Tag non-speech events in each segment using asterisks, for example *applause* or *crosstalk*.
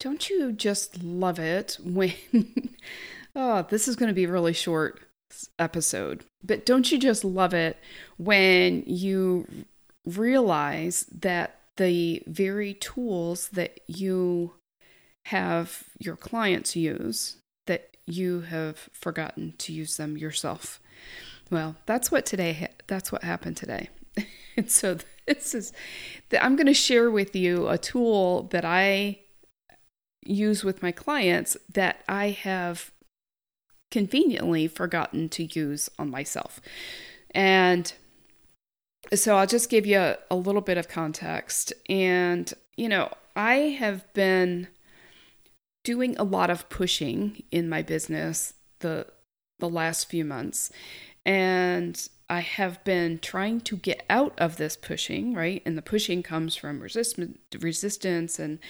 don't you just love it when *laughs* oh, this is going to be a really short episode. But don't you just love it when you realize that the very tools that you have your clients use that you have forgotten to use them yourself. Well, that's what today that's what happened today. *laughs* and so this is that I'm going to share with you a tool that I use with my clients that I have conveniently forgotten to use on myself. And so I'll just give you a, a, little bit of context. And, you know, I have been doing a lot of pushing in my business the the last few months. And I have been trying to get out of this pushing, right? And the pushing comes from resistance resistance and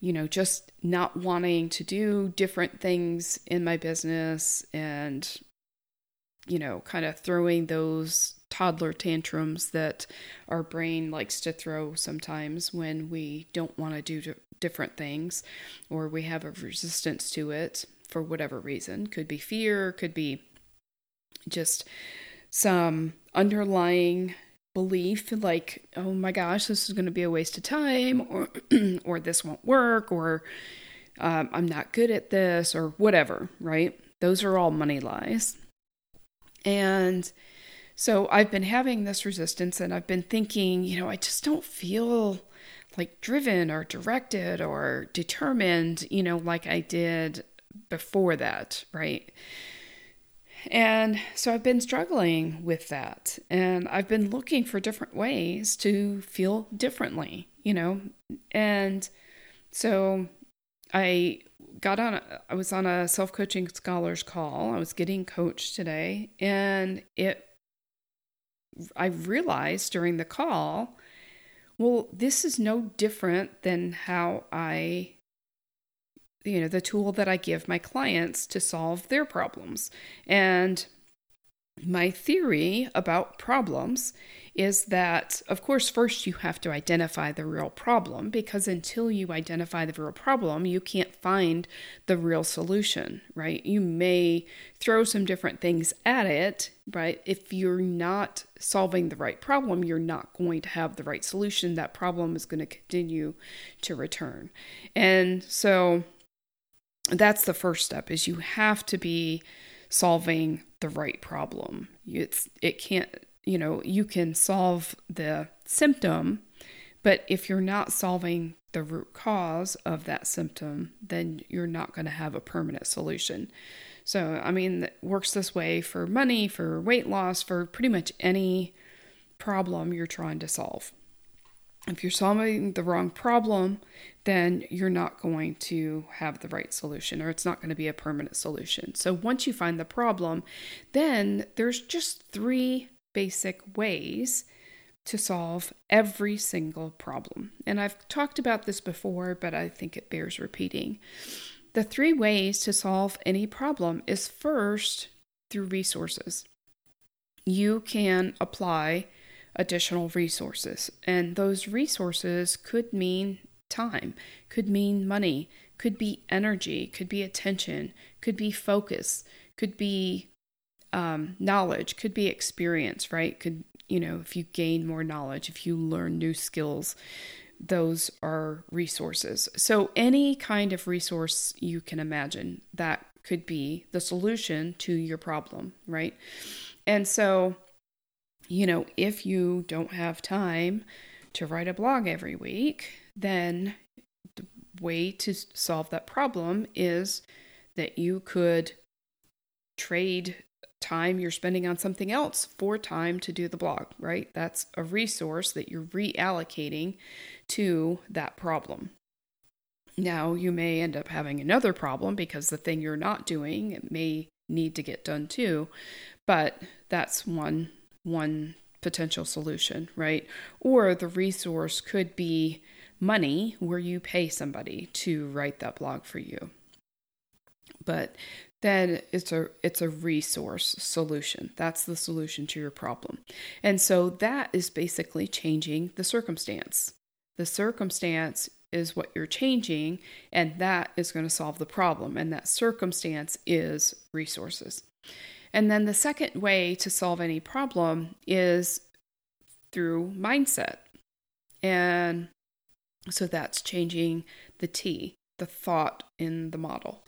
you know, just not wanting to do different things in my business and, you know, kind of throwing those toddler tantrums that our brain likes to throw sometimes when we don't want to do different things or we have a resistance to it for whatever reason. Could be fear, could be just some underlying belief like oh my gosh this is going to be a waste of time or *clears throat* or this won't work or um, i'm not good at this or whatever right? Those are all money lies. And so i've been having this resistance and i've been thinking you know i just don't feel like driven or directed or determined you know like i did before that right and so I've been struggling with that. And I've been looking for different ways to feel differently, you know? And so I got on, a, I was on a self coaching scholars call. I was getting coached today. And it, I realized during the call, well, this is no different than how I you know the tool that I give my clients to solve their problems. And my theory about problems is that, of course, first you have to identify the real problem because until you identify the real problem, you can't find the real solution, right? You may throw some different things at it, but if you're not solving the right problem, you're not going to have the right solution. That problem is going to continue to return. And so, that's the first step is you have to be solving the right problem. It's it can't you know you can solve the symptom but if you're not solving the root cause of that symptom then you're not going to have a permanent solution. So i mean it works this way for money for weight loss for pretty much any problem you're trying to solve if you're solving the wrong problem, then you're not going to have the right solution or it's not going to be a permanent solution. So once you find the problem, then there's just three basic ways to solve every single problem. And I've talked about this before, but I think it bears repeating. The three ways to solve any problem is first through resources. You can apply additional resources. And those resources could mean time, could mean money, could be energy, could be attention, could be focus, could be um, knowledge, could be experience, right? Could, you know, if you gain more knowledge, if you learn new skills, those are resources. So, any kind of resource you can imagine that could be the solution to your problem, right? And so, you know, if you don't have time to write a blog every week, then the way to solve that problem is that you could trade time you're spending on something else for time to do the blog, right? That's a resource that you're reallocating to that problem. Now, you may end up having another problem because the thing you're not doing may need to get done too, but that's one one potential solution, right? Or the resource could be money where you pay somebody to write that blog for you. But then it's a it's a resource solution. That's the solution to your problem. And so that is basically changing the circumstance. The circumstance is what you're changing, and that is going to solve the problem. And that circumstance is resources. And then the second way to solve any problem is through mindset. And so that's changing the T, the thought in the model.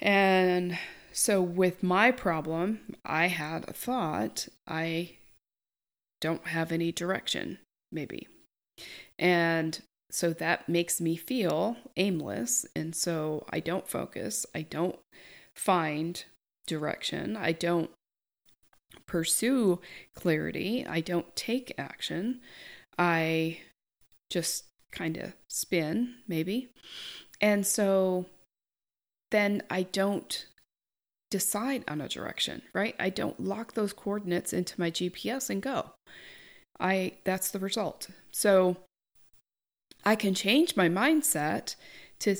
And so with my problem, I had a thought, I don't have any direction, maybe. And so that makes me feel aimless. And so I don't focus, I don't find direction, I don't pursue clarity, I don't take action. I just kind of spin, maybe. And so then I don't decide on a direction, right? I don't lock those coordinates into my GPS and go. I that's the result. So I can change my mindset to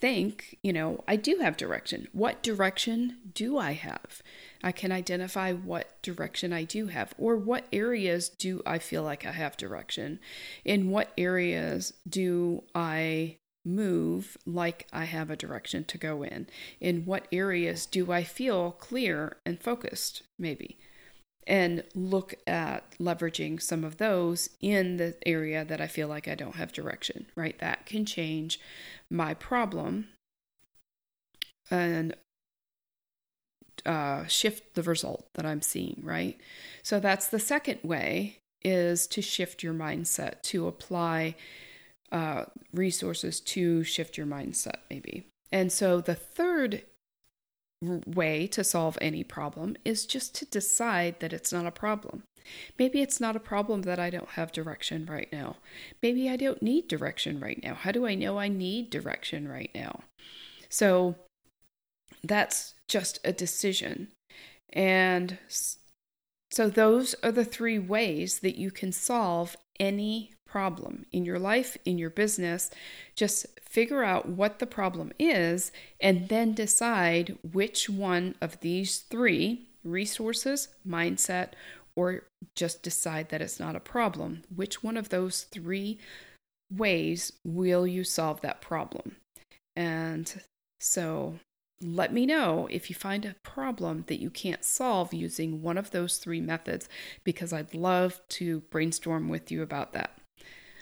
think, you know, I do have direction. What direction do I have? I can identify what direction I do have, or what areas do I feel like I have direction? In what areas do I move like I have a direction to go in? In what areas do I feel clear and focused, maybe? And look at leveraging some of those in the area that I feel like I don't have direction, right? That can change my problem and uh, shift the result that I'm seeing, right? So that's the second way is to shift your mindset, to apply uh, resources to shift your mindset, maybe. And so the third way to solve any problem is just to decide that it's not a problem. Maybe it's not a problem that I don't have direction right now. Maybe I don't need direction right now. How do I know I need direction right now? So that's just a decision. And so those are the three ways that you can solve any problem in your life, in your business. Just figure out what the problem is and then decide which one of these three resources, mindset, or just decide that it's not a problem. Which one of those three ways will you solve that problem? And so let me know if you find a problem that you can't solve using one of those three methods because I'd love to brainstorm with you about that.